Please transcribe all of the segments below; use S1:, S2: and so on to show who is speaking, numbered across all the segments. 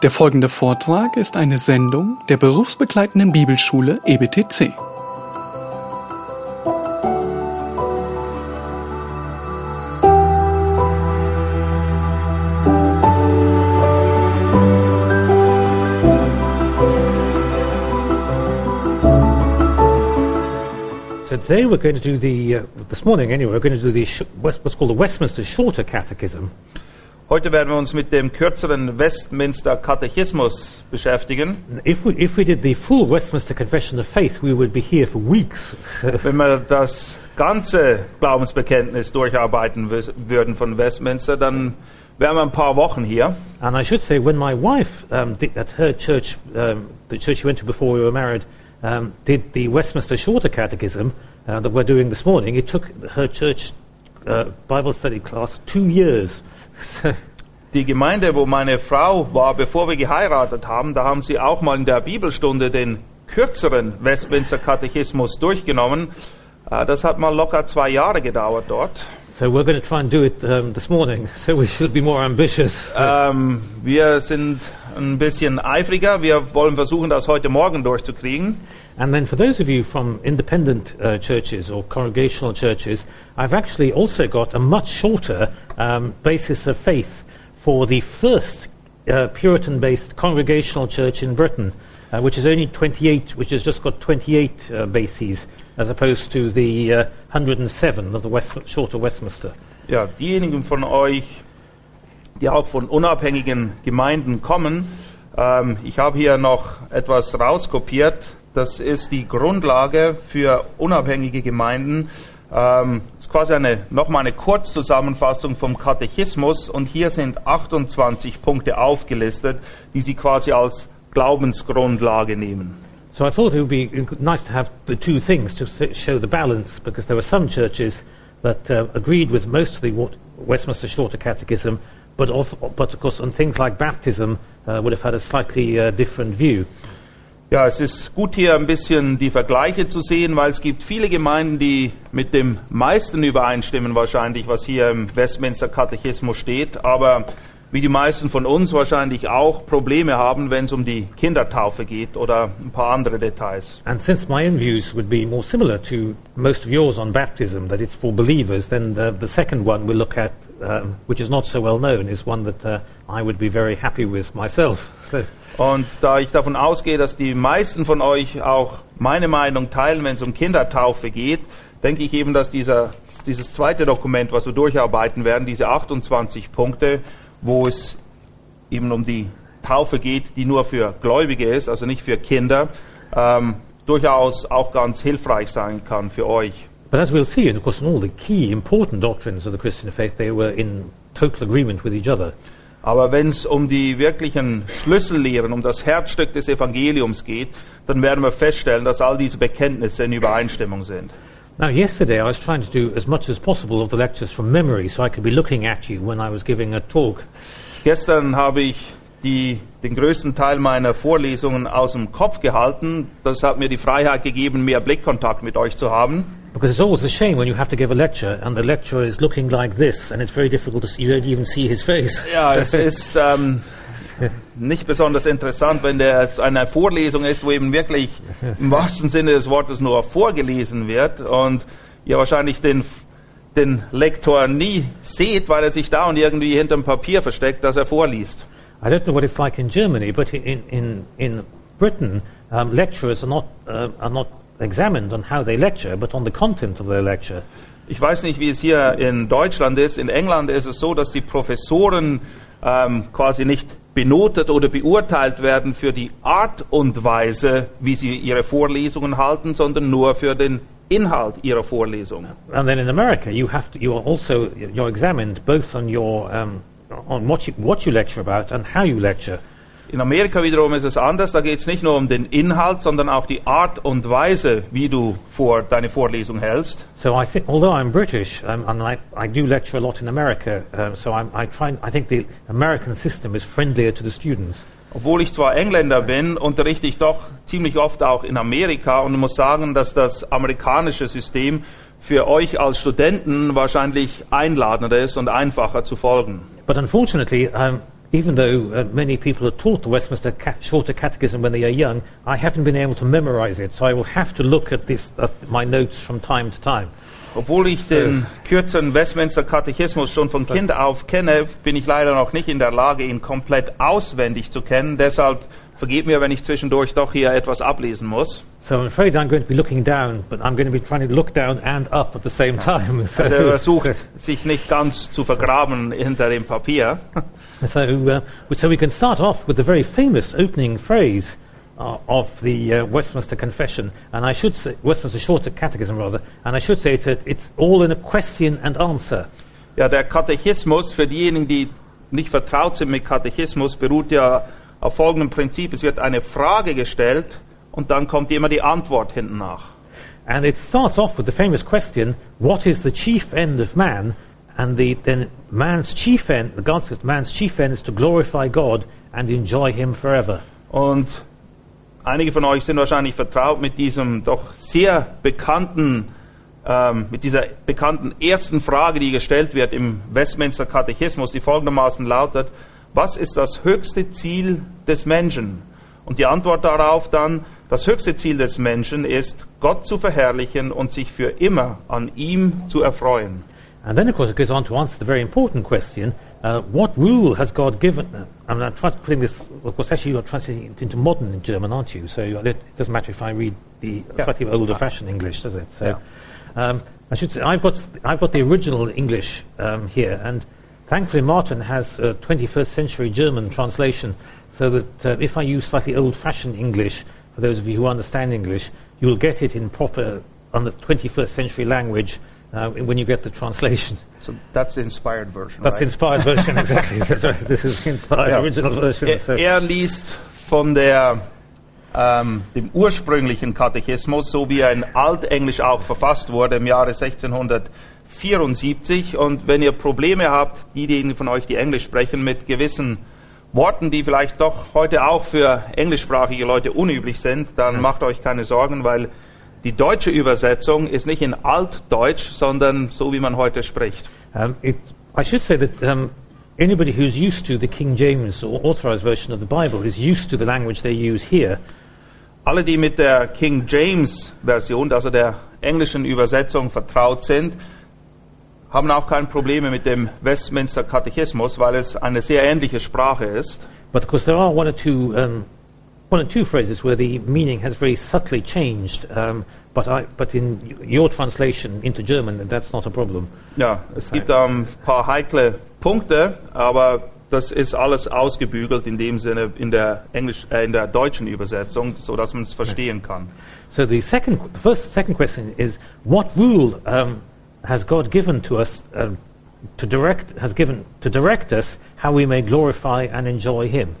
S1: Der folgende Vortrag ist eine Sendung der berufsbegleitenden Bibelschule EBTC.
S2: So today we're going to do the, uh, this morning anyway, we're going to do the what's called the Westminster Shorter Catechism.
S3: Heute werden wir uns mit dem kürzeren Westminster Katechismus beschäftigen.
S2: If we, if we did the full Westminster Confession of Faith, we would be here for weeks.
S3: Wenn wir das ganze Glaubensbekenntnis durcharbeiten würden von Westminster, dann wären wir ein paar Wochen hier.
S2: and I should say, when my wife um, did, at her church, um, the church she went to before we were married, um, did the Westminster Shorter Catechism uh, that we're doing this morning, it took her church uh, Bible study class two years.
S3: Die Gemeinde, wo meine Frau war, bevor wir geheiratet haben, da haben sie auch mal in der Bibelstunde den kürzeren Westminster Katechismus durchgenommen. Äh, Das hat mal locker zwei Jahre gedauert dort.
S2: So we're going to try and do it um, this morning. So we should be more ambitious.
S3: Ähm, wir sind ein bisschen eifriger. Wir wollen versuchen, das heute Morgen durchzukriegen.
S2: And then for those of you from independent uh, churches or congregational churches, I've actually also got a much shorter um, basis of faith for the first uh, Puritan-based congregational church in Britain, uh, which is only 28, which has just got 28 uh, bases, as opposed to the uh, 107 of the West, shorter Westminster.
S3: Ja, diejenigen von euch, die auch von unabhängigen Gemeinden kommen, ähm, ich habe hier noch etwas rauskopiert. Das ist die Grundlage für unabhängige Gemeinden. Ähm, ist quasi eine, nochmal eine Kurzzusammenfassung vom Katechismus und hier sind 28 Punkte aufgelistet, die Sie quasi als Glaubensgrundlage nehmen.
S2: So I thought it would be nice to have the two things to show the balance, because there were some churches that uh, agreed with most of the Westminster Shorter Catechism, but of, but of course on things like baptism uh, would have had a slightly uh, different view.
S3: Ja, es ist gut hier ein bisschen die Vergleiche zu sehen, weil es gibt viele Gemeinden, die mit dem meisten übereinstimmen wahrscheinlich, was hier im Westminster Katechismus steht, aber wie die meisten von uns wahrscheinlich auch Probleme haben, wenn es um die Kindertaufe geht oder ein paar andere Details.
S2: And since my own views would be more similar to most of yours on baptism, that it's for believers, then the, the second one we'll look at, um, which is not so well known, is one that uh, I would be very happy with myself. So,
S3: Und da ich davon ausgehe, dass die meisten von euch auch meine Meinung teilen, wenn es um Kindertaufe geht, denke ich eben, dass dieser, dieses zweite Dokument, was wir durcharbeiten werden, diese 28 Punkte, wo es eben um die Taufe geht, die nur für Gläubige ist, also nicht für Kinder, ähm, durchaus auch ganz hilfreich sein kann für euch.
S2: But as we'll see, and of course, in all the key important doctrines of the Christian faith, they were in total agreement with each other.
S3: Aber wenn es um die wirklichen Schlüssellehren, um das Herzstück des Evangeliums geht, dann werden wir feststellen, dass all diese Bekenntnisse in Übereinstimmung sind.
S2: Now, yesterday I was trying to do as much as possible of the lectures from memory so I could be looking at you when I was giving a talk.
S3: Gestern habe ich die, den größten Teil meiner Vorlesungen aus dem Kopf gehalten. Das hat mir die Freiheit gegeben, mehr Blickkontakt mit euch zu haben.
S2: Because it's always a shame when you have to give a lecture and the lecturer is looking like this and it's very difficult to see, you don't even see his face.
S3: Ja, es ist ähm, nicht besonders interessant, wenn es eine Vorlesung ist, wo eben wirklich im wahrsten Sinne des Wortes nur vorgelesen wird und ihr wahrscheinlich den, den Lektor nie seht, weil er sich da und irgendwie hinterm Papier versteckt, das er vorliest.
S2: I don't know what it's like in Germany, but in, in, in Britain, um, lecturers are not, uh, are not examined on how they lecture, but on the content of their lecture.
S3: Ich weiß nicht, wie es hier in Deutschland ist. In England ist es so, dass die Professoren ähm, quasi nicht benotet oder beurteilt werden für die Art und Weise, wie sie ihre Vorlesungen halten, sondern nur für den Inhalt ihrer Vorlesung.
S2: And then in America, you have to, you are also you're examined both on your um, on what you, what you lecture about and how you lecture.
S3: In Amerika wiederum ist es anders. Da geht es nicht nur um den Inhalt, sondern auch die Art und Weise, wie du vor deine Vorlesung hältst.
S2: So I think, although I'm British um, and I, I do lecture a lot in America, um, so I'm, I try. I think the American system is friendlier to the students.
S3: Obwohl ich zwar Engländer bin, unterrichte ich doch ziemlich oft auch in Amerika und muss sagen, dass das amerikanische System für euch als Studenten wahrscheinlich einladender ist und einfacher zu folgen.
S2: But unfortunately, um, even though uh, many people are taught the Westminster Ca- Shorter Catechism when they are young, I haven't been able to memorize it, so I will have to look at this, at my notes from time to time.
S3: Obwohl ich den kürzeren Westminster Katechismus schon von Kind auf kenne, bin ich leider noch nicht in der Lage, ihn komplett auswendig zu kennen. Deshalb vergebt mir, wenn ich zwischendurch doch hier etwas ablesen muss.
S2: So I'm afraid I'm going to be looking down, but I'm going to be trying to look down and up at the same time. So,
S3: Also er versucht, sich nicht ganz zu vergraben hinter dem Papier.
S2: so, uh, so we can start off with the very famous opening phrase uh, of the uh, Westminster Confession, and I should say Westminster Shorter Catechism rather, and I should say it's, a, it's all in a question and answer.
S3: Ja, der Katechismus, für diejenigen, die nicht vertraut sind mit Katechismus, beruht ja auf folgendem Prinzip. Es wird eine Frage gestellt und dann kommt immer die Antwort hinten nach.
S2: And it starts off with the famous question, what is the chief end of man? And the, then man's chief end, the God says man's chief end is to glorify God and enjoy Him forever.
S3: Und einige von euch sind wahrscheinlich vertraut mit diesem doch sehr bekannten, ähm, mit dieser bekannten ersten Frage, die gestellt wird im Westminster Katechismus, die folgendermaßen lautet, was ist das höchste Ziel des Menschen? Und die Antwort darauf dann, das höchste Ziel des Menschen ist, Gott zu verherrlichen und sich für immer an ihm zu erfreuen.
S2: And then, of course, it goes on to answer the very important question uh, what rule has God given? Uh, I'm trying putting this, of course, actually, you're translating it into modern in German, aren't you? So it doesn't matter if I read the
S3: Yeah.
S2: slightly older fashioned English, does it? So
S3: Yeah.
S2: um, I should say, I've got, I've got the original English um, here, and thankfully, Martin has a 21st century German translation, so that uh, if I use slightly old fashioned English, for those of you who understand English, you will get it in proper, on the 21st century language uh, when you get the translation.
S3: So that's the inspired version.
S2: That's the inspired version, exactly. That's right. This is the inspired
S3: Ja.
S2: original version.
S3: Er,
S2: so-
S3: er liest von der, ähm, dem ursprünglichen Katechismus, so wie er in Altenglisch auch verfasst wurde im Jahre 1674. Und wenn ihr Probleme habt, diejenigen von euch, die Englisch sprechen, mit gewissen Worten, die vielleicht doch heute auch für englischsprachige Leute unüblich sind, dann macht euch keine Sorgen, weil die deutsche Übersetzung ist nicht in Altdeutsch, sondern so, wie man heute spricht.
S2: Um, it, I should say that um, anybody who's used to the King James or authorized version of the Bible is used to the language they use here.
S3: Alle, die mit der King James Version, also der englischen Übersetzung, vertraut sind, haben auch keine Probleme mit dem Westminster Katechismus, weil es eine sehr ähnliche Sprache ist.
S2: But of course, there are one or two, um, one or two phrases where the meaning has very subtly changed. Um, but, I, but in your translation into German, that's not a problem.
S3: Ja, es gibt ein paar heikle Punkte, aber das ist alles ausgebügelt in dem Sinne in der, Englisch, äh, in der deutschen Übersetzung, so dass man es verstehen kann.
S2: So the second, the first, second question is, what rule um, has God given to us um, to direct has given to direct us how we may glorify and enjoy Him?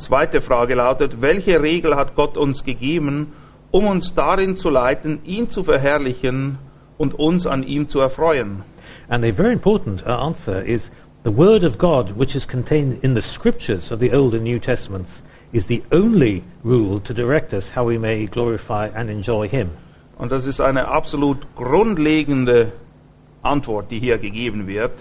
S3: Zweite Frage lautet, welche Regel hat Gott uns gegeben, um uns darin zu leiten, ihn zu verherrlichen und uns an ihm zu erfreuen?
S2: And a very important uh, answer is the Word of God, which is contained in the Scriptures of the Old and New Testaments, is the only rule to direct us how we may glorify and enjoy Him.
S3: Und das ist eine absolut grundlegende Antwort, die hier gegeben wird.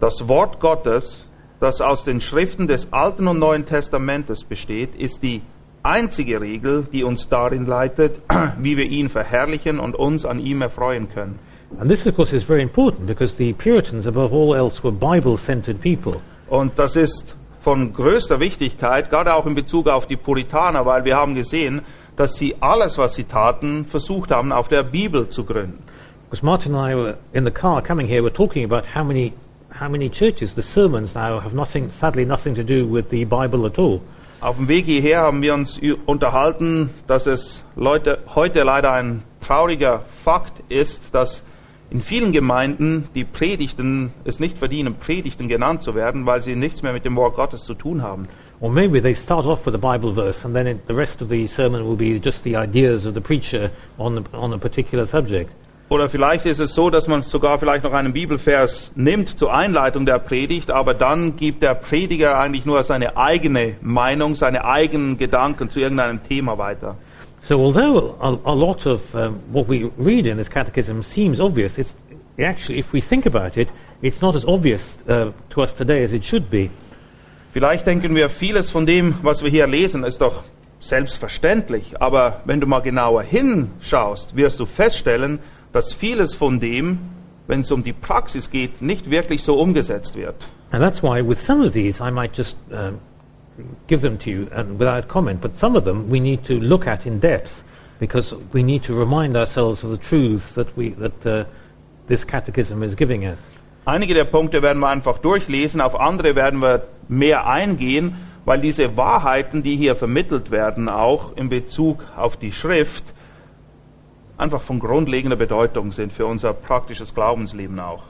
S3: Das Wort Gottes, das aus den Schriften des Alten und Neuen Testamentes besteht, ist die einzige Regel, die uns darin leitet, wie wir ihn verherrlichen und uns an ihm erfreuen können.
S2: And this, of course, is very important because the Puritans, above all else, were Bible centered people.
S3: Und das ist von größter Wichtigkeit, gerade auch in Bezug auf die Puritaner, weil wir haben gesehen, dass sie alles, was sie taten, versucht haben, auf der Bibel zu gründen.
S2: Because Martin and I were in the car coming here, were talking about how many, how many churches, the sermons now have nothing, sadly, nothing to do with the Bible at all.
S3: Auf dem Weg hierher haben wir uns unterhalten, dass es Leute, heute leider ein trauriger Fakt ist, dass in vielen Gemeinden die Predigten es nicht verdienen, Predigten genannt zu werden, weil sie nichts mehr mit dem Wort Gottes zu tun haben.
S2: Or maybe they start off with a Bible verse and then it, the rest of the sermon will be just the ideas of the preacher on, the, on a particular subject.
S3: Oder vielleicht ist es so, dass man sogar vielleicht noch einen Bibelvers nimmt zur Einleitung der Predigt, aber dann gibt der Prediger eigentlich nur seine eigene Meinung, seine eigenen Gedanken zu irgendeinem Thema weiter.
S2: So although a, a lot of um, what we read in this catechism seems obvious, it's actually, if we think about it, it's not as obvious uh, to us today as it should be.
S3: Vielleicht denken wir, vieles von dem, was wir hier lesen, ist doch selbstverständlich. Aber wenn du mal genauer hinschaust, wirst du feststellen, dass vieles von dem, wenn es um die Praxis geht, nicht wirklich so umgesetzt wird.
S2: And that's why with some of these I might just um, give them to you and without comment, but some of them we need to look at in depth because we need to remind ourselves of the truth that, we, that uh, this catechism is giving us.
S3: Einige der Punkte werden wir einfach durchlesen, auf andere werden wir mehr eingehen, weil diese Wahrheiten, die hier vermittelt werden, auch in Bezug auf die Schrift, einfach von grundlegender Bedeutung sind für unser praktisches Glaubensleben auch.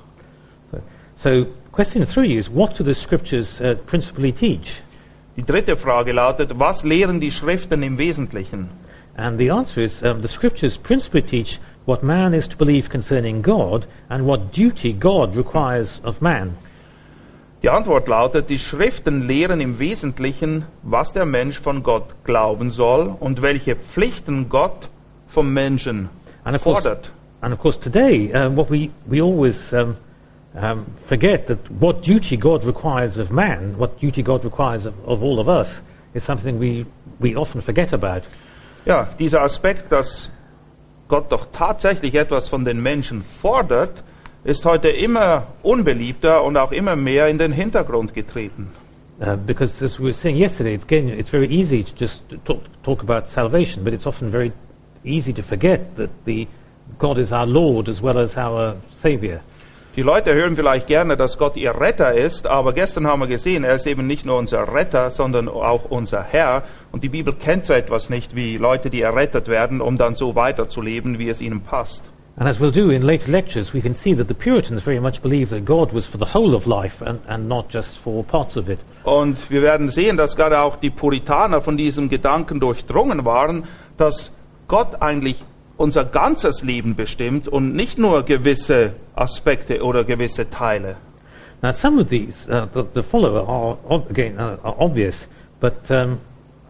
S2: So, question three is what do the scriptures uh, principally teach?
S3: Die dritte Frage lautet, was lehren die Schriften im Wesentlichen?
S2: And the answer is um, the scriptures principally teach what man is to believe concerning God and what duty God requires of man.
S3: Die Antwort lautet, die Schriften lehren im Wesentlichen, was der Mensch von Gott glauben soll und welche Pflichten Gott vom Menschen
S2: And of course,
S3: fordert.
S2: and of course today, uh, what we, we always um, um, forget that what duty God requires of man, what duty God requires of, of all of us, is something we, we often forget about.
S3: Ja, dieser Aspekt, dass Gott doch tatsächlich etwas von den Menschen fordert, ist heute immer unbeliebter und auch immer mehr in den Hintergrund getreten.
S2: Uh, because as we were saying yesterday, it's, again, it's very easy to just talk, talk about salvation, but it's often very easy to forget that the God is our Lord as well as our Savior.
S3: Die Leute hören vielleicht gerne, dass Gott ihr Retter ist, aber gestern haben wir gesehen, er ist eben nicht nur unser Retter, sondern auch unser Herr. Und die Bibel kennt so etwas nicht wie Leute, die errettet werden, um dann so weiterzuleben, wie es ihnen passt.
S2: And as we'll do in later lectures, we can see that the Puritans very much believed that God was for the whole of life and, and not just for parts of it.
S3: Und wir werden sehen, dass gerade auch die Puritaner von diesem Gedanken durchdrungen waren, dass Gott eigentlich unser ganzes Leben bestimmt und nicht nur gewisse Aspekte oder gewisse Teile.
S2: Now, some of these uh, that, that follow are, ob- again, uh, are obvious, but um,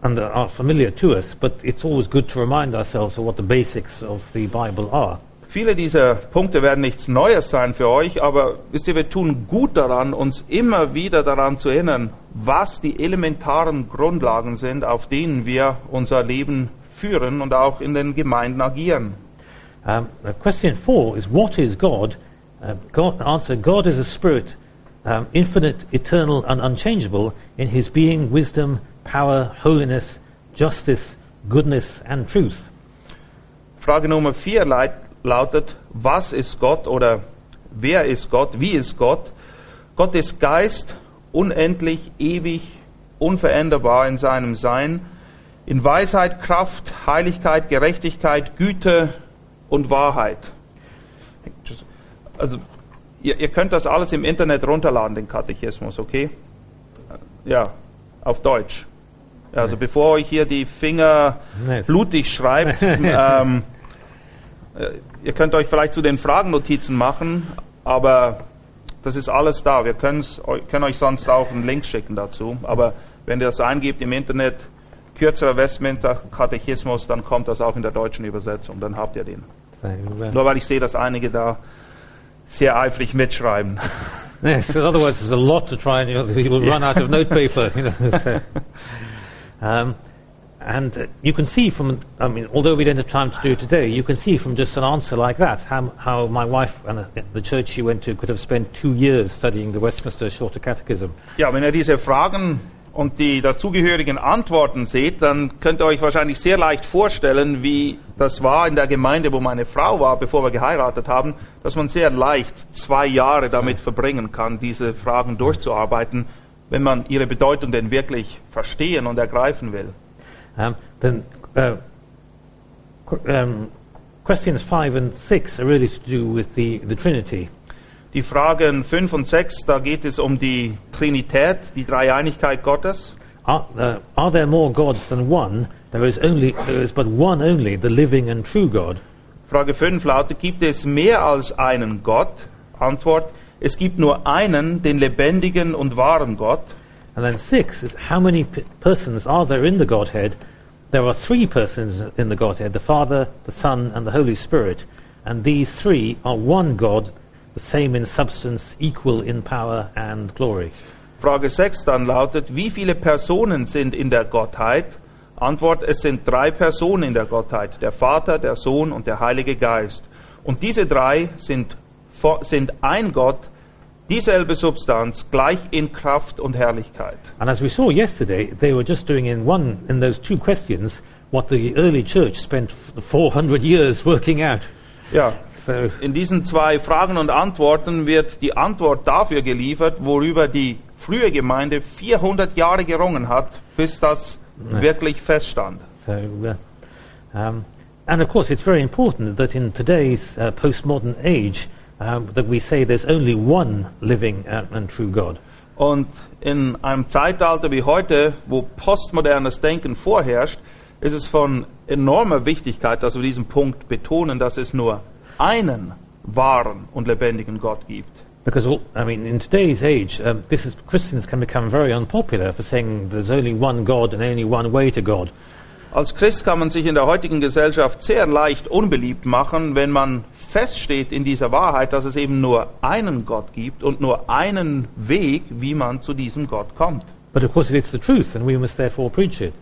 S2: and are familiar to us. But it's always good to remind ourselves of what the basics of the Bible are.
S3: Viele dieser Punkte werden nichts Neues sein für euch, aber wisst ihr, wir tun gut daran, uns immer wieder daran zu erinnern, was die elementaren Grundlagen sind, auf denen wir unser Leben führen und auch in den Gemeinden agieren.
S2: Um, question four is what is God? Uh, God answer: God is a spirit, um, infinite, eternal, and unchangeable in His being, wisdom, power, holiness, justice, goodness, and truth.
S3: Frage Nummer vier leit, lautet, was ist Gott oder wer ist Gott, wie ist Gott? Gott ist Geist, unendlich, ewig, unveränderbar in seinem Sein, in Weisheit, Kraft, Heiligkeit, Gerechtigkeit, Güte und Wahrheit. Also, ihr, ihr könnt das alles im Internet runterladen, den Katechismus, okay? Ja, auf Deutsch. Also bevor euch hier die Finger
S2: Nee.
S3: blutig schreibt, ähm, äh, ihr könnt euch vielleicht zu den Fragen Notizen machen, aber das ist alles da. Wir können euch sonst auch einen Link schicken dazu. Aber wenn ihr das eingebt im Internet, kürzerer Westminster Katechismus, dann kommt das auch in der deutschen Übersetzung. Dann habt ihr den. Nur weil ich sehe, dass einige da sehr eifrig mitschreiben.
S2: yes, otherwise, there's a lot to try, and you, know, you will run out of notepaper. You know, so. um, and uh, you can see from, I mean, although we don't have time to do it today, you can see from just an answer like that how, how my wife and uh, the church she went to could have spent two years studying the Westminster Shorter Catechism.
S3: Ja, wenn ihr diese Fragen und die dazugehörigen Antworten seht, dann könnt ihr euch wahrscheinlich sehr leicht vorstellen, wie das war in der Gemeinde, wo meine Frau war, bevor wir geheiratet haben, dass man sehr leicht zwei Jahre damit verbringen kann, diese Fragen durchzuarbeiten, wenn man ihre Bedeutung denn wirklich verstehen und ergreifen will.
S2: Um, then uh, um, questions five and six are really to do with the, the Trinity.
S3: Die Fragen 5 und 6, da geht es um die Trinität, die Dreieinigkeit Gottes.
S2: Are, uh, are there more gods than one? There is only there is but one only, the living and true God.
S3: Frage 5 lautet, gibt es mehr als einen Gott? Antwort, es gibt nur einen, den lebendigen und wahren Gott.
S2: And then six is how many persons are there in the Godhead? There are three persons in the Godhead: the Father, the Son, and the Holy Spirit. And these three are one God, same in substance, equal in power and glory.
S3: Frage 6 dann lautet, wie viele Personen sind in der Gottheit? Antwort, es sind drei Personen in der Gottheit, der Vater, der Sohn und der Heilige Geist. Und diese drei sind, sind ein Gott, dieselbe Substanz, gleich in Kraft und Herrlichkeit.
S2: And as we saw yesterday, they were just doing in one, in those two questions, what the early church spent f- 400 years working out.
S3: Ja, in diesen zwei Fragen und Antworten wird die Antwort dafür geliefert, worüber die frühe Gemeinde 400 Jahre gerungen hat, bis das wirklich feststand.
S2: so, uh, um, and of course, it's very important that in today's uh, postmodern age, um, that we say there's only one living uh, and true God.
S3: Und in einem Zeitalter wie heute, wo postmodernes Denken vorherrscht, ist es von enormer Wichtigkeit, dass wir diesen Punkt betonen, dass es nur einen wahren und lebendigen Gott gibt.
S2: Because, all, I mean, in today's age, um, this is, Christians can become very unpopular for saying there's only one God and only one way to God.
S3: Als Christ kann man sich in der heutigen Gesellschaft sehr leicht unbeliebt machen, wenn man feststeht in dieser Wahrheit, dass es eben nur einen Gott gibt und nur einen Weg, wie man zu diesem Gott kommt.
S2: But of course, it's the truth, and we must therefore preach it.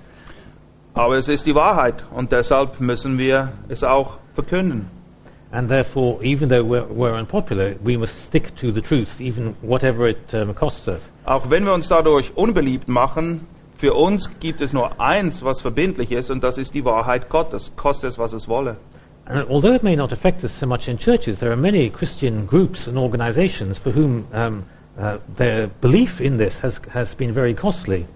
S3: Aber es ist die Wahrheit und deshalb müssen wir es auch verkünden.
S2: And therefore, even though we're, we're unpopular, we must stick to the truth, even whatever it um, costs us.
S3: Auch wenn wir uns dadurch unbeliebt machen, für uns gibt es nur eins, was verbindlich ist, und das ist die Wahrheit Gottes, koste es, was es wolle.
S2: And although it may not affect us so much in churches, there are many Christian groups and organizations for whom um, uh, their belief in this has, has been very costly.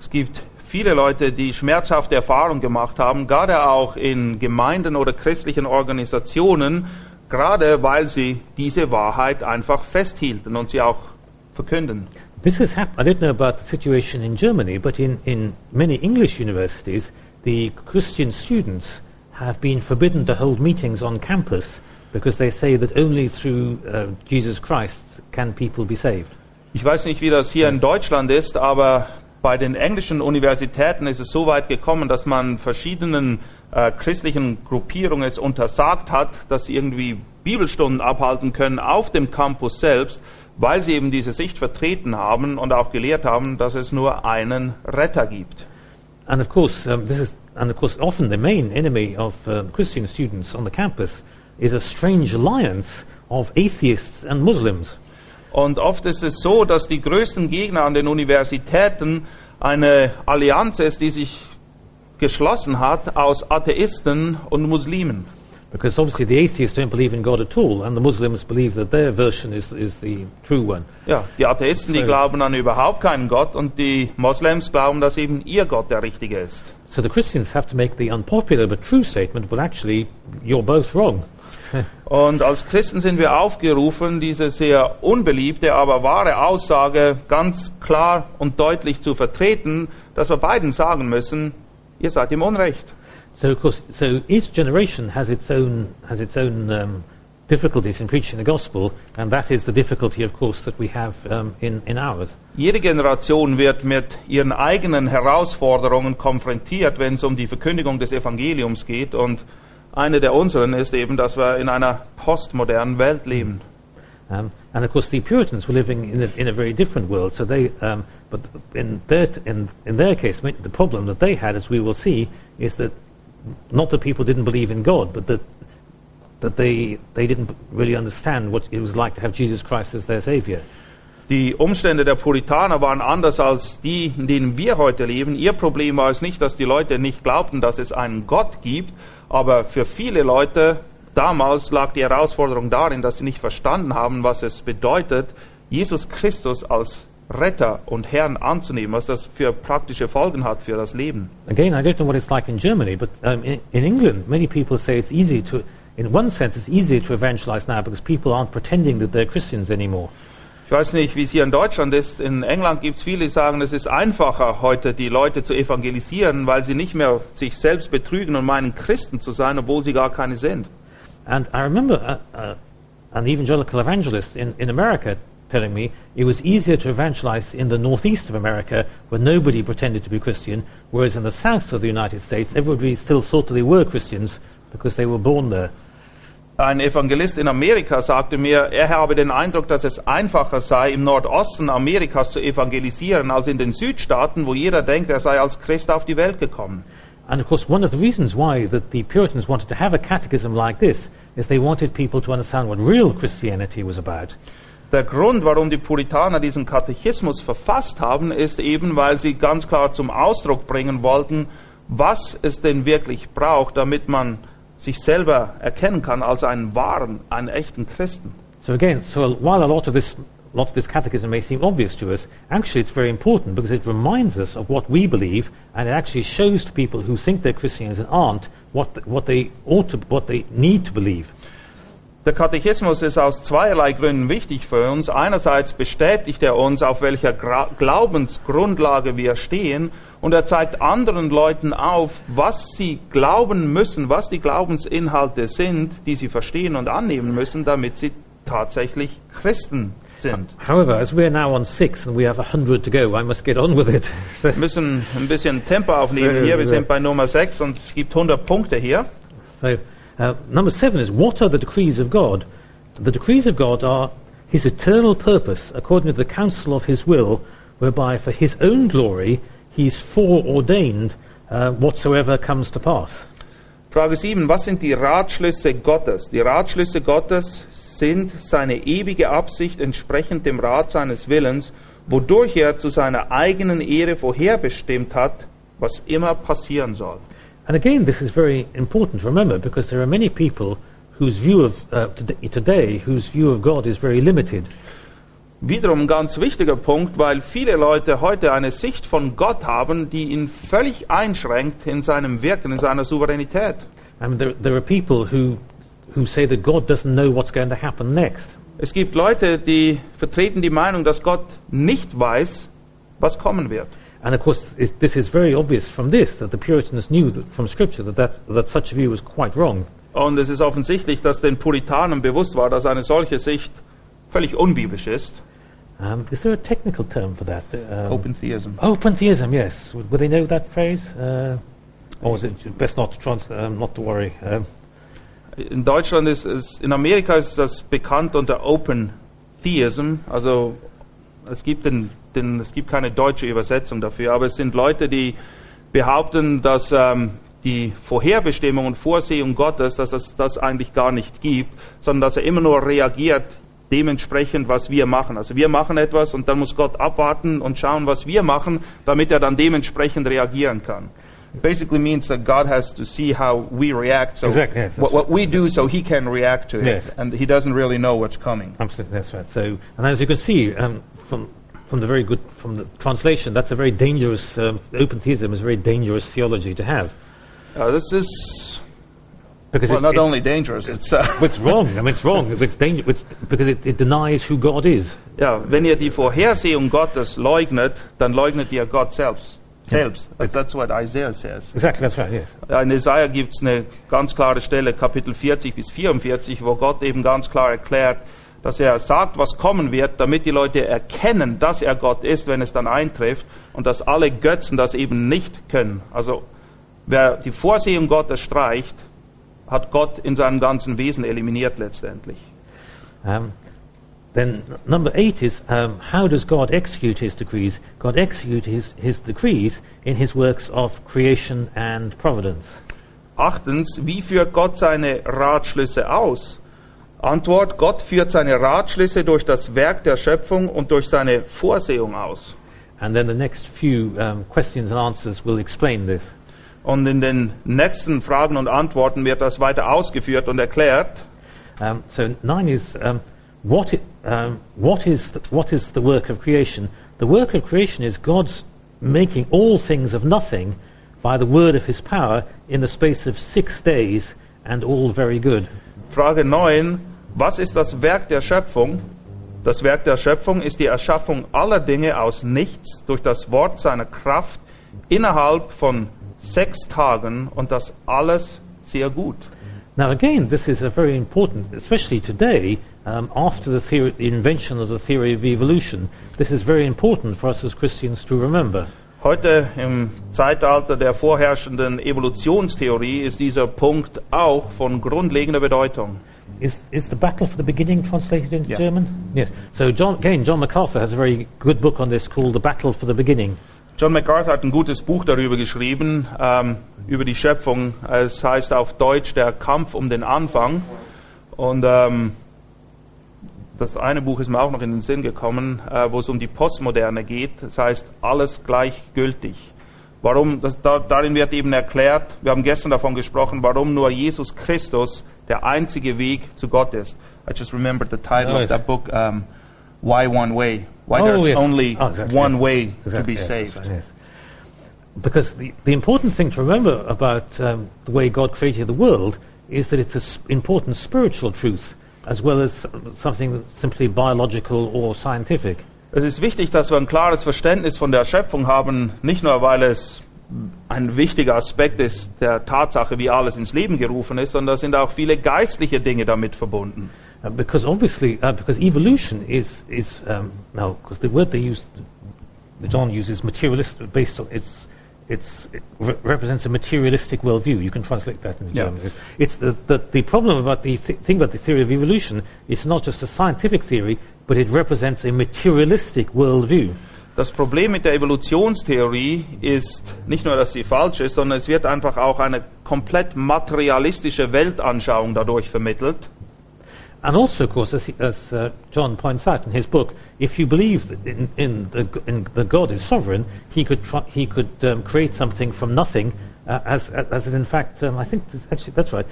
S3: Es gibt viele Leute, die schmerzhafte Erfahrungen gemacht haben, gerade auch in Gemeinden oder christlichen Organisationen, gerade weil sie diese Wahrheit einfach festhielten und sie auch verkünden.
S2: This has happened. I don't know about the situation in Germany, but in, in many English universities, the Christian students have been forbidden to hold meetings on campus because they say that only through uh, Jesus Christ can people be saved.
S3: Ich weiß nicht, wie das hier in Deutschland ist, aber bei den englischen Universitäten ist es so weit gekommen, dass man verschiedenen äh, christlichen Gruppierungen es untersagt hat, dass sie irgendwie Bibelstunden abhalten können auf dem Campus selbst, weil sie eben diese Sicht vertreten haben und auch gelehrt haben, dass es nur einen Retter gibt.
S2: And of course, um, this is, and of course, often the main enemy of uh, Christian students on the campus is a strange alliance of atheists and Muslims.
S3: Und oft ist es so, dass die größten Gegner an den Universitäten eine Allianz ist, die sich geschlossen hat aus Atheisten und Muslimen.
S2: Because obviously the atheists don't believe in God at all, and the Muslims believe that their version is, is the true one.
S3: Ja, die Atheisten, die
S2: So-
S3: glauben an überhaupt keinen Gott und die Moslems glauben, dass eben ihr Gott der richtige ist.
S2: So the Christians have to make the unpopular but true statement, well, actually, you're both wrong.
S3: Und als Christen sind wir aufgerufen, diese sehr unbeliebte, aber wahre Aussage ganz klar und deutlich zu vertreten, dass wir beiden sagen müssen, ihr seid im Unrecht.
S2: So, of course, so each generation has its own, has its own um, difficulties in preaching the gospel, and that is the difficulty, of course, that we have um, in, in ours.
S3: Jede Generation wird mit ihren eigenen Herausforderungen konfrontiert, wenn es um die Verkündigung des Evangeliums geht. Und eine der unseren ist eben, dass wir in einer postmodernen Welt leben.
S2: Um, and of course, the Puritans were living in a, in a very different world. So they, um, but in their, in, in their case, the problem that they had, as we will see, is that not that people didn't believe in God, but that that they they didn't really understand what it was like to have Jesus Christ as their savior.
S3: Die Umstände der Puritaner waren anders als die, in denen wir heute leben. Ihr Problem war es nicht, dass die Leute nicht glaubten, dass es einen Gott gibt, aber für viele Leute damals lag die Herausforderung darin, dass sie nicht verstanden haben, was es bedeutet, Jesus Christus als Retter und Herrn anzunehmen, was das für praktische Folgen hat für das Leben.
S2: Again, I don't know what it's like in Germany, but um, in, in England, many people say it's easy to, in one sense, it's easier to evangelize now because people aren't pretending that they're Christians anymore.
S3: Ich weiß nicht, wie es hier in Deutschland ist. In England gibt es viele, die sagen, es ist einfacher, heute die Leute zu evangelisieren, weil sie nicht mehr sich selbst betrügen und meinen, Christen zu sein, obwohl sie gar keine sind.
S2: And I remember uh, uh, an evangelical evangelist in, in America telling me it was easier to evangelize in the northeast of America where nobody pretended to be Christian, whereas in the south of the United States, everybody still thought that they were Christians because they were born there.
S3: Ein Evangelist in Amerika sagte mir, er habe den Eindruck, dass es einfacher sei, im Nordosten Amerikas zu evangelisieren, als in den Südstaaten, wo jeder denkt, er sei als Christ auf die Welt gekommen.
S2: And of course, one of the reasons why that the Puritans wanted to have a catechism like this is they wanted people to understand what real Christianity was about.
S3: Der Grund, warum die Puritaner diesen Katechismus verfasst haben, ist eben, weil sie ganz klar zum Ausdruck bringen wollten, was es denn wirklich braucht, damit man sich selber erkennen kann als einen wahren, einen echten Christen.
S2: So again, so while a lot of this, lot of this catechism may seem obvious to us, actually it's very important because it reminds us of what we believe, and it actually shows to people who think they're Christians and aren't what, th- what they ought to, what they need to believe.
S3: Der Katechismus ist aus zweierlei Gründen wichtig für uns. Einerseits bestätigt er uns, auf welcher Gra Glaubensgrundlage wir stehen, und er zeigt anderen Leuten auf, was sie glauben müssen, was die Glaubensinhalte sind, die sie verstehen und annehmen müssen, damit sie tatsächlich Christen sind.
S2: However, as we're now on six and we have a hundred to go, I must get on with it.
S3: Wir müssen ein bisschen Tempo aufnehmen hier. Wir sind bei Nummer 6 und es gibt 100 Punkte hier.
S2: So, uh, number seven is what are the decrees of God? The decrees of God are His eternal purpose, according to the counsel of His will, whereby for His own glory He's foreordained uh, whatsoever comes to pass.
S3: Frage 7. Was sind die Ratschlüsse Gottes? Die Ratschlüsse Gottes sind seine ewige Absicht entsprechend dem Rat seines Willens, wodurch er zu seiner eigenen Ehre vorherbestimmt hat, was immer passieren soll.
S2: And again, this is very important to remember because there are many people whose view of uh, tod- today, whose view of God is very limited.
S3: Wiederum ein ganz wichtiger Punkt, weil viele Leute heute eine Sicht von Gott haben, die ihn völlig einschränkt in seinem Wirken, in seiner Souveränität.
S2: Mean, there, there are people who, who say that God doesn't know what's going to happen next.
S3: Es gibt Leute, die vertreten die Meinung, dass Gott nicht weiß, was kommen wird.
S2: And of course, it, this is very obvious from this that the Puritans knew that, from Scripture that, that, that such a view was quite wrong.
S3: Und es ist offensichtlich, dass den Puritanern bewusst war, dass eine solche Sicht völlig unbiblisch ist.
S2: Um, is there a technical term for that? Um,
S3: Open Theism.
S2: Open theism, yes. Would, would they know that phrase? Uh, or is it best not to, trans- um, not to worry? Um,
S3: In Deutschland ist es, in Amerika ist das bekannt unter Open Theism. Also es gibt, den, den, es gibt keine deutsche Übersetzung dafür, aber es sind Leute, die behaupten, dass ähm, die Vorherbestimmung und Vorsehung Gottes, dass es das eigentlich gar nicht gibt, sondern dass er immer nur reagiert dementsprechend, was wir machen. Also wir machen etwas und dann muss Gott abwarten und schauen, was wir machen, damit er dann dementsprechend reagieren kann. It basically means that God has to see how we react, so
S2: Exactly, yes,
S3: what, what we do, so He can react to it,
S2: Yes.
S3: and He doesn't really know what's coming.
S2: absolutely, that's right. So, and as you can see um, from from the very good from the translation, that's a very dangerous. Um, open theism is a very dangerous theology to have
S3: Uh, this is
S2: because
S3: well,
S2: it,
S3: not
S2: it-
S3: only dangerous. It's uh,
S2: it's wrong. I mean, it's wrong. It's dangerous because it, it denies who God is.
S3: ja, wenn ihr die Vorhersehung Gottes leugnet, dann leugnet ihr Gott selbst. Selbst. That's, that's what Isaiah says.
S2: Exactly, that's right. Yes.
S3: In Jesaja gibt es eine ganz klare Stelle, Kapitel 40 bis 44, wo Gott eben ganz klar erklärt, dass er sagt, was kommen wird, damit die Leute erkennen, dass er Gott ist, wenn es dann eintrifft, und dass alle Götzen das eben nicht können. Also wer die Vorsehung Gottes streicht, hat Gott in seinem ganzen Wesen eliminiert letztendlich.
S2: Um, then n- number eight is um, how does God execute His decrees? God executes his, his decrees in His works of creation and providence.
S3: Achtens, wie führt Gott seine Ratschlüsse aus? Antwort, Gott führt seine Ratschlüsse durch das Werk der Schöpfung und durch seine Vorsehung aus.
S2: And then the next few um, questions and answers will explain this.
S3: Und in den nächsten Fragen und Antworten wird das weiter ausgeführt und erklärt.
S2: Um, so nine is um, what, i um, what, is the, what is the work of creation? The work of creation is God's making all things of nothing by the word of His power in the space of six days, and all very good.
S3: Frage 9. Was ist das Werk der Schöpfung? Das Werk der Schöpfung ist die Erschaffung aller Dinge aus nichts durch das Wort seiner Kraft innerhalb von sechs Tagen und das alles sehr gut.
S2: Now, again, this is a very important, especially today, um, after the, theory, the invention of the theory of evolution. This is very important for us as Christians to remember.
S3: Heute im Zeitalter der vorherrschenden Evolutionstheorie ist dieser Punkt auch von grundlegender Bedeutung.
S2: Is, is the battle for the beginning translated into
S3: Yeah.
S2: German? Yes. So John, again, John MacArthur has a very good book on this called The Battle for the Beginning.
S3: John MacArthur hat ein gutes Buch darüber geschrieben, ähm, über die Schöpfung. Es heißt auf Deutsch Der Kampf um den Anfang. Und ähm, das eine Buch ist mir auch noch in den Sinn gekommen, äh, wo es um die Postmoderne geht. Das heißt, alles gleichgültig. Warum, das, da, darin wird eben erklärt, wir haben gestern davon gesprochen, warum nur Jesus Christus der einzige Weg zu Gott ist. I just remembered the title
S2: Oh,
S3: of that book, um, Why One Way? Why
S2: Oh,
S3: there's
S2: yes.
S3: only
S2: Oh, exactly,
S3: one
S2: yes.
S3: way to
S2: Exactly,
S3: be
S2: yes,
S3: saved.
S2: right. Because the, the important thing to remember about um, the way God created the world is that it's an s- important spiritual truth as well as something simply biological or scientific.
S3: Es ist wichtig, dass wir ein klares Verständnis von der Schöpfung haben, nicht nur weil es ein wichtiger Aspekt ist der Tatsache, wie alles ins Leben gerufen ist, sondern es sind auch viele geistliche Dinge damit verbunden.
S2: Uh, because obviously, uh, because evolution is, is um, now, because the word they use, John uses materialistic, based on, it's, it's, it re- represents a materialistic worldview. You can translate that into
S3: Yeah.
S2: German. It's- the, the, the problem about the th- thing about the theory of evolution, it's not just a scientific theory, but it represents a materialistic worldview.
S3: Das Problem mit der Evolutionstheorie ist nicht nur, dass sie falsch ist, sondern es wird einfach auch eine komplett materialistische Weltanschauung dadurch vermittelt.
S2: And also, of course, as, he, as uh, John points out in his book, if you believe in, in, the, in the God is sovereign, he could, try, he could um, create something from nothing, uh, as, as in fact, um, I think actually that's right.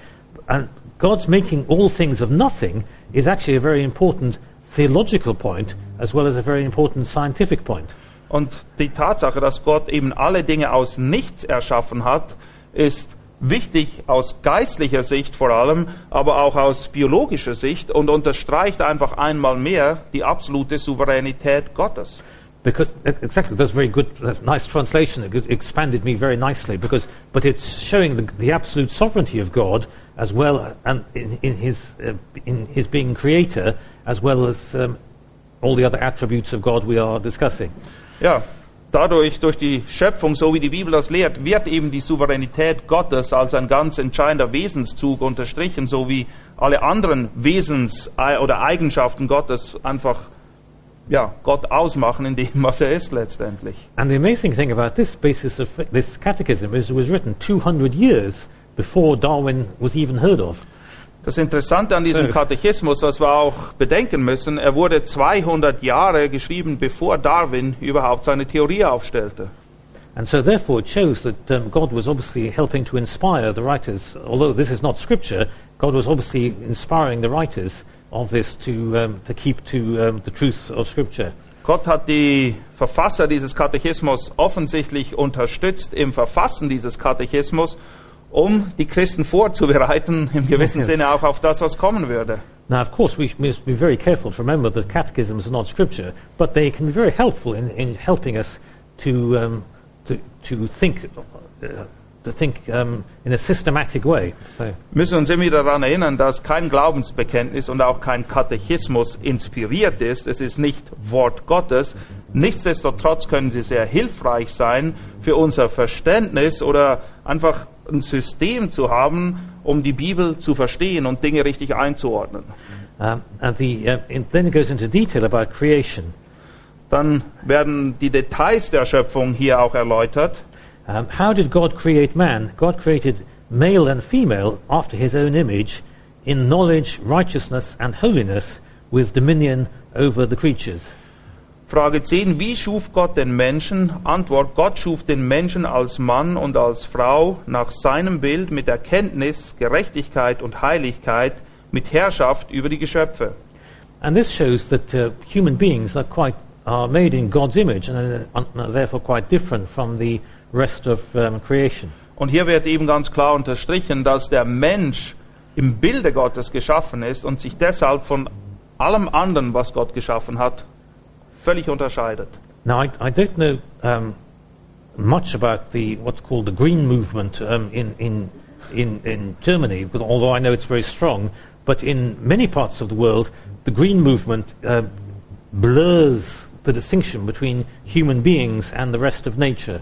S2: And God's making all things of nothing is actually a very important theological point, as well as a very important scientific point.
S3: Und die Tatsache, dass Gott eben alle Dinge aus nichts erschaffen hat, ist wichtig aus geistlicher Sicht vor allem, aber auch aus biologischer Sicht und unterstreicht einfach einmal mehr die absolute Souveränität Gottes.
S2: Because e- exactly, that's very good, that's nice translation. It expanded me very nicely. Because, but it's showing the, the absolute sovereignty of God as well, uh, and in, in his uh, in his being creator, as well as um, all the other attributes of God we are discussing.
S3: Ja, dadurch, durch die Schöpfung, so wie die Bibel das lehrt, wird eben die Souveränität Gottes als ein ganz entscheidender Wesenszug unterstrichen, so wie alle anderen Wesens- äh, oder Eigenschaften Gottes einfach ja, Gott ausmachen in dem, was er ist letztendlich.
S2: And the amazing thing about this basis of this catechism is it was written 200 years before Darwin was even heard of.
S3: Das Interessante an diesem
S2: So.
S3: Katechismus, was wir auch bedenken müssen, er wurde 200 Jahre geschrieben, bevor Darwin überhaupt seine Theorie aufstellte.
S2: And so, therefore, it shows that um, God was obviously helping to inspire the writers. Although this is not scripture, God was obviously inspiring the writers of this to, um, to keep to um, the truth of scripture.
S3: Gott hat die Verfasser dieses Katechismus offensichtlich unterstützt im Verfassen dieses Katechismus, um die Christen vorzubereiten, im gewissen
S2: Yes.
S3: Sinne auch auf das, was kommen würde.
S2: Now, of course, we must be very careful to remember that catechisms are not scripture, but they can be very helpful in, in helping us to, um, to, to think, uh, to think um, in a systematic way. So,
S3: Wir müssen uns immer wieder daran erinnern, dass kein Glaubensbekenntnis und auch kein Katechismus inspiriert ist. Es ist nicht Wort Gottes. Nichtsdestotrotz können sie sehr hilfreich sein für unser Verständnis oder einfach ein System zu haben, um die Bibel zu verstehen und Dinge richtig einzuordnen.
S2: um, and the, uh, in, then it goes into detail about creation.
S3: Dann werden die Details der Schöpfung hier auch erläutert.
S2: Um, how did God create man? God created male and female after his own image in knowledge, righteousness, and holiness with dominion over the creatures.
S3: Frage 10. Wie schuf Gott den Menschen? Antwort. Gott schuf den Menschen als Mann und als Frau nach seinem Bild mit Erkenntnis, Gerechtigkeit und Heiligkeit, mit Herrschaft über die Geschöpfe.
S2: And this shows that uh, human beings are quite are made in God's image and are, are therefore quite different from the rest of um, creation.
S3: Und hier wird eben ganz klar unterstrichen, dass der Mensch im Bilde Gottes geschaffen ist und sich deshalb von allem anderen, was Gott geschaffen hat, völlig unterscheidet.
S2: Now, I, I don't know um, much about the what's called the Green Movement um, in, in, in, in Germany, but although I know it's very strong. But in many parts of the world, the Green Movement uh, blurs the distinction between human beings and the rest of nature.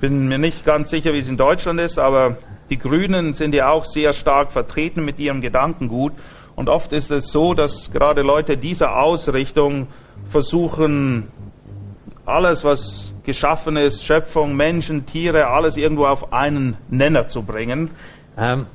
S3: Bin mir nicht ganz sicher, wie es in Deutschland ist, aber die Grünen sind ja auch sehr stark vertreten mit ihrem Gedankengut. Und oft ist es so, dass gerade Leute dieser Ausrichtung versuchen, alles, was geschaffen ist, Schöpfung, Menschen, Tiere, alles irgendwo auf einen Nenner zu bringen.
S2: Um,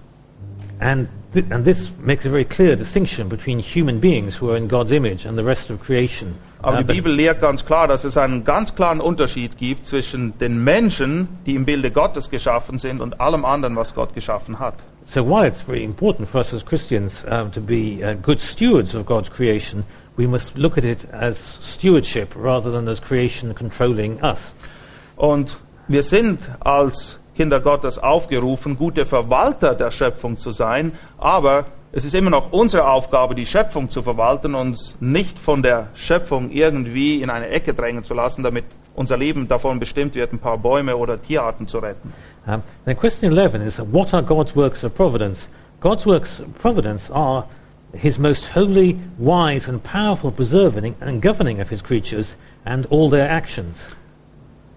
S2: and, th- and this makes a very clear distinction between human beings who are in God's image and the rest of creation.
S3: Aber
S2: Uh,
S3: die Bibel lehrt ganz klar, dass es einen ganz klaren Unterschied gibt zwischen den Menschen, die im Bilde Gottes geschaffen sind, und allem anderen, was Gott geschaffen hat.
S2: So while it's very important for us as Christians um, to be uh, good stewards of God's creation, we must look at it as stewardship rather than as creation controlling us.
S3: Und wir sind als Kinder Gottes aufgerufen, gute Verwalter der Schöpfung zu sein, aber es ist immer noch unsere Aufgabe, die Schöpfung zu verwalten, uns nicht von der Schöpfung irgendwie in eine Ecke drängen zu lassen, damit unser Leben davon bestimmt wird, ein paar Bäume oder Tierarten zu retten.
S2: Um, then question 11 is, what are God's works of providence? God's works of providence are his most holy, wise and powerful preserving and governing of his creatures and all their actions.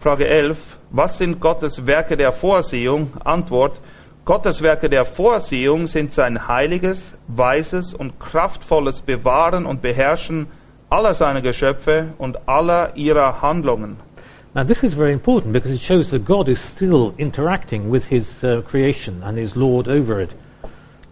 S3: Frage 11. Was sind Gottes Werke der Vorsehung? Antwort. Gottes Werke der Vorsehung sind sein heiliges, weises und kraftvolles Bewahren und Beherrschen aller seiner Geschöpfe und aller ihrer Handlungen.
S2: Now, this is very important because it shows that God is still interacting with his uh, creation and is Lord over it.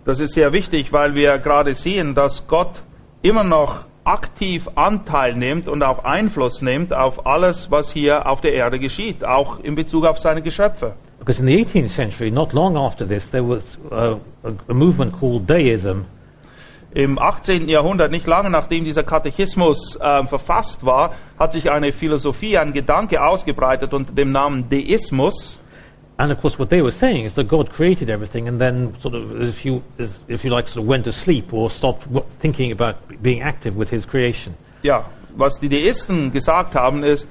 S3: Das ist sehr wichtig, weil wir gerade sehen, dass Gott immer noch aktiv Anteil nimmt und auch Einfluss nimmt auf alles, was hier auf der Erde geschieht, auch in Bezug auf seine Geschöpfe.
S2: Because in the 18th century, not long after this, there was uh, a, a movement called Deism,
S3: Im 18. Jahrhundert, nicht lange nachdem dieser Katechismus äh, verfasst war, hat sich eine Philosophie, ein Gedanke ausgebreitet unter dem Namen Deismus.
S2: And of course, what they were saying is that God created everything, and then sort of, if you, if you like, sort of went to sleep or stopped thinking about being active with His creation.
S3: Ja, was die Deisten gesagt haben ist,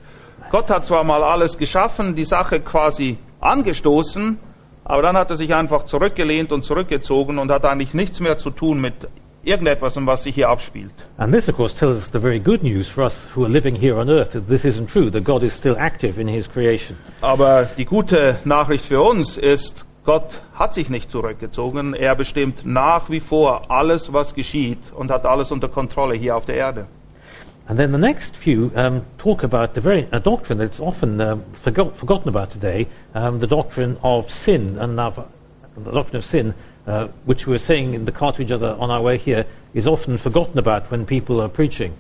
S3: Gott hat zwar mal alles geschaffen, die Sache quasi angestoßen, aber dann hat er sich einfach zurückgelehnt und zurückgezogen und hat eigentlich nichts mehr zu tun mit irgendetwas, was sich hier abspielt.
S2: And this, of course, tells us the very good news for us who are living here on earth that this isn't true, that God is still active in His creation.
S3: Aber die gute Nachricht für uns ist, Gott hat sich nicht zurückgezogen. Er bestimmt nach wie vor alles, was geschieht und hat alles unter Kontrolle hier auf der Erde.
S2: And then the next few um, talk about the very a doctrine that's often um, forgot, forgotten about today, um, the doctrine of sin, and now, the doctrine of sin, uh, which we were saying in the car to each other on our way here, is often forgotten about when people are preaching.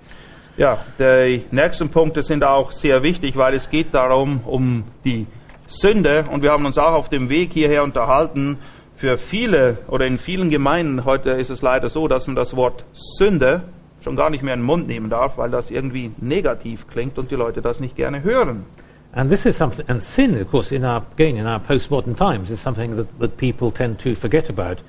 S3: Ja, die nächsten Punkte sind auch sehr wichtig, weil es geht darum, um die Sünde. Und wir haben uns auch auf dem Weg hierher unterhalten. Für viele oder in vielen Gemeinden heute ist es leider so, dass man das Wort Sünde schon gar nicht mehr in den Mund nehmen darf, weil das irgendwie negativ klingt und die Leute das nicht gerne hören.
S2: And this is something, and sin, of course, in our, again, in our postmodern times, is something that, that people tend to forget about.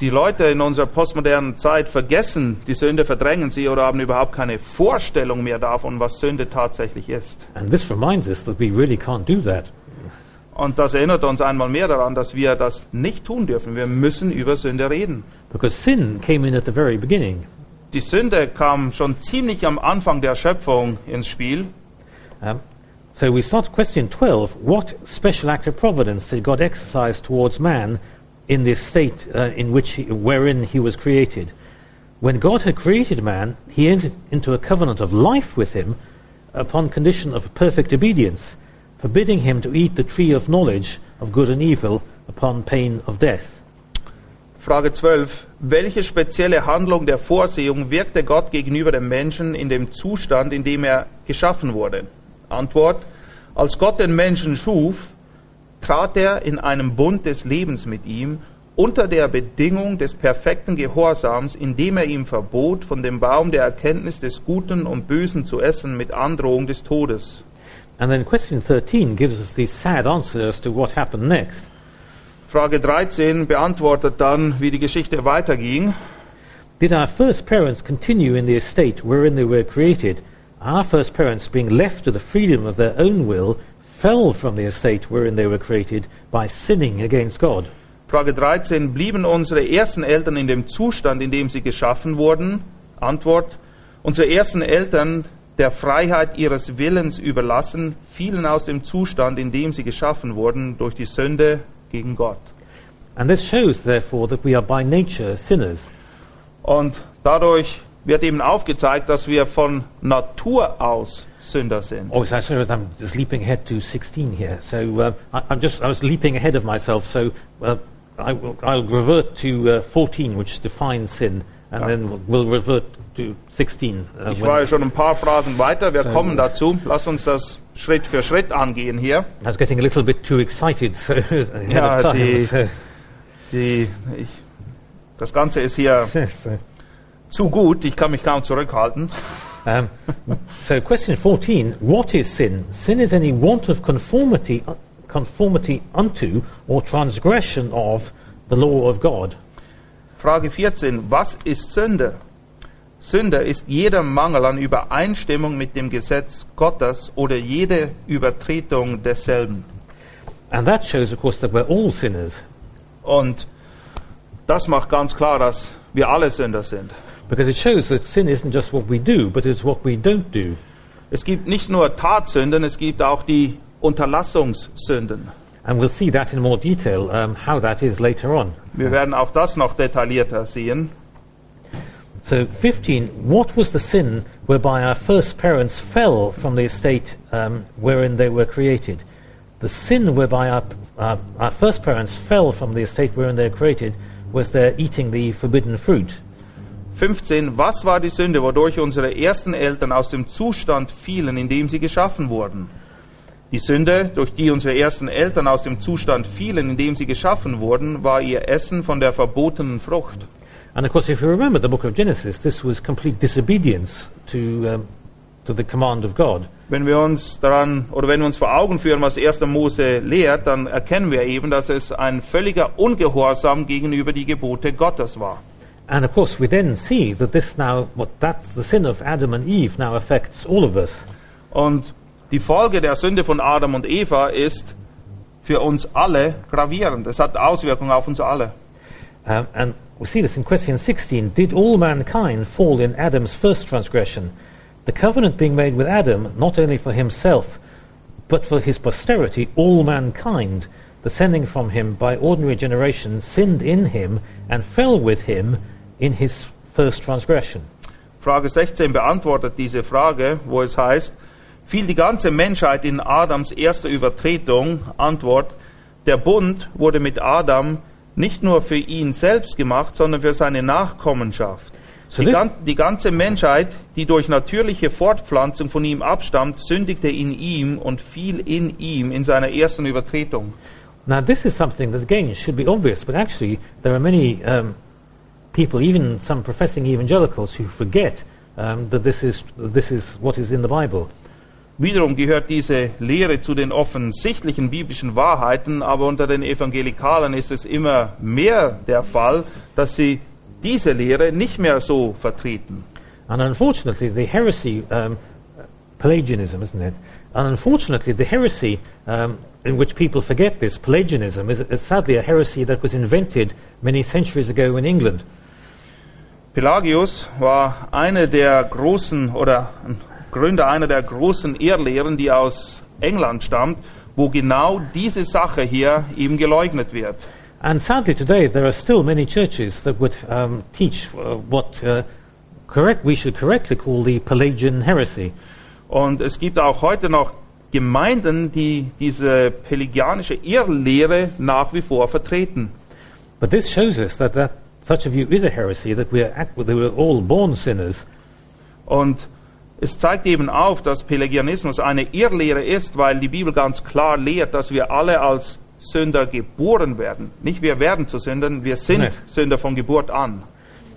S3: Die Leute in unserer postmodernen Zeit vergessen die Sünde, verdrängen sie oder haben überhaupt keine Vorstellung mehr davon, was Sünde tatsächlich ist.
S2: And this reminds us that we really can't do that.
S3: Und das erinnert uns einmal mehr daran, dass wir das nicht tun dürfen. Wir müssen über Sünde reden.
S2: Because sin came in at the very beginning.
S3: Die Sünde kam schon ziemlich am Anfang der Schöpfung ins Spiel.
S2: Um, so we start question 12. What special act of providence did God exercise towards man in this state uh, in which he, wherein he was created? When God had created man, he entered into a covenant of life with him upon condition of perfect obedience, forbidding him to eat the tree of knowledge of good and evil upon pain of death.
S3: Frage 12. Welche spezielle Handlung der Vorsehung wirkte Gott gegenüber dem Menschen in dem Zustand, in dem er geschaffen wurde? Antwort. Als Gott den Menschen schuf, trat er in einem Bund des Lebens mit ihm unter der Bedingung des perfekten Gehorsams, indem er ihm verbot, von dem Baum der Erkenntnis des Guten und Bösen zu essen mit Androhung des Todes.
S2: And then question 13 gives us the sad answer as to what happened next.
S3: Frage 13 beantwortet dann, wie die Geschichte weiterging.
S2: Did our first parents continue in the estate wherein they were created? Our first parents, being left to the freedom of their own will, fell from the estate wherein they were created by sinning against God.
S3: Frage 13. Blieben unsere ersten Eltern in dem Zustand, in dem sie geschaffen wurden? Antwort. Unsere ersten Eltern, der Freiheit ihres Willens überlassen, fielen aus dem Zustand, in dem sie geschaffen wurden, durch die Sünde gegen Gott.
S2: And this shows, therefore, that we are by nature sinners.
S3: Und dadurch wird eben aufgezeigt, dass wir von Natur aus Sünder sind.
S2: Oh, so sorry, I'm just leaping ahead to 16 here. So uh, I, I'm just, I was leaping ahead of myself. So uh, I will, I'll revert to uh, 14, which defines sin, and
S3: Ja.
S2: then we'll revert to 16. Uh,
S3: Ich war ja schon ein paar Phrasen weiter, wir
S2: So-
S3: kommen dazu. Lass uns das Schritt für Schritt angehen hier.
S2: I was getting a little bit too excited so
S3: Ja, die- Die, ich, das Ganze ist hier zu gut, ich kann mich kaum zurückhalten.
S2: Um, so, question 14 What is sin? Sin is any want of conformity, conformity unto or transgression of the law of God.
S3: Frage 14. Was ist Sünde? Sünde ist jeder Mangel an Übereinstimmung mit dem Gesetz Gottes oder jede Übertretung desselben.
S2: And that shows, of course, that we're all sinners.
S3: Und das macht ganz klar, dass wir alle Sünder sind.
S2: Because it shows that sin isn't just what we do, but it's what we don't do.
S3: Es gibt nicht nur Tatsünden, es gibt auch die Unterlassungssünden.
S2: And we'll see that in more detail, um, how that is later on.
S3: Wir werden auch das noch detaillierter sehen.
S2: So, 15, what was the sin whereby our first parents fell from the estate um, wherein they were created? The sin whereby our, our, our first parents fell from the estate wherein they were created was their eating the forbidden fruit.
S3: 15. Was war die Sünde, wodurch unsere ersten Eltern aus dem Zustand fielen, in dem sie geschaffen wurden? Die Sünde, durch die unsere ersten Eltern aus dem Zustand fielen, in dem sie geschaffen wurden, war ihr Essen von der verbotenen Frucht.
S2: And of course, if you remember the book of Genesis, this was complete disobedience to, um, to the command of God.
S3: Wenn wir uns daran oder wenn wir uns vor Augen führen, was 1. Mose lehrt, dann erkennen wir eben, dass es ein völliger Ungehorsam gegenüber die Gebote Gottes war.
S2: And of course, we then see that this now, what that's the sin of Adam and Eve now affects all of us.
S3: Und die Folge der Sünde von Adam und Eva ist für uns alle gravierend. Es hat Auswirkungen auf uns alle.
S2: Um, and we see this in question 16. Did all mankind fall in Adam's first transgression? The covenant being made with Adam, not only for himself, but for his posterity, all mankind, descending from him by ordinary generation, sinned in him and fell with him in his first transgression.
S3: Frage 16 beantwortet diese Frage, wo es heißt, fiel die ganze Menschheit in Adams erste Übertretung? Antwort, der Bund wurde mit Adam nicht nur für ihn selbst gemacht, sondern für seine Nachkommenschaft.
S2: So
S3: Die, gan die ganze Menschheit, die durch natürliche Fortpflanzung von ihm abstammt, sündigte in ihm und fiel in ihm in seiner ersten Übertretung.
S2: Now, this is something that, again, should be obvious, but actually, there are many um, people, even some professing evangelicals, who forget um, that this is, this is what is in the Bible.
S3: Wiederum gehört diese Lehre zu den offensichtlichen biblischen Wahrheiten, aber unter den Evangelikalen ist es immer mehr der Fall, dass sie diese Lehre nicht mehr so vertreten.
S2: And unfortunately, the heresy, um, Pelagianism, isn't it? And unfortunately, the heresy um, in which people forget this, Pelagianism, is, is sadly a heresy that was invented many centuries ago in England.
S3: Pelagius war einer der großen oder Gründer einer der großen Irrlehren, die aus England stammt, wo genau diese Sache hier ihm geleugnet wird.
S2: And sadly, today there are still many churches that would um, teach uh, what uh, correct we should correctly call the Pelagian heresy.
S3: Und es gibt auch heute noch Gemeinden, die diese pelagianische Irrlehre nach wie vor vertreten.
S2: But this shows us that, that such a view is a heresy, that we are, act- that we're all born sinners.
S3: Und es zeigt eben auf, dass Pelagianismus eine Irrlehre ist, weil die Bibel ganz klar lehrt, dass wir alle als Sünder geboren werden. Nicht wir werden zu Sündern, wir sind
S2: Nein.
S3: Sünder von Geburt an.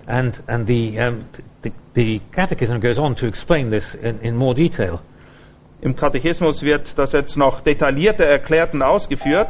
S2: And, and the, um, the, the Catechism goes on to explain this in, in more detail.
S3: Im Katechismus wird das jetzt noch detaillierter erklärt und ausgeführt.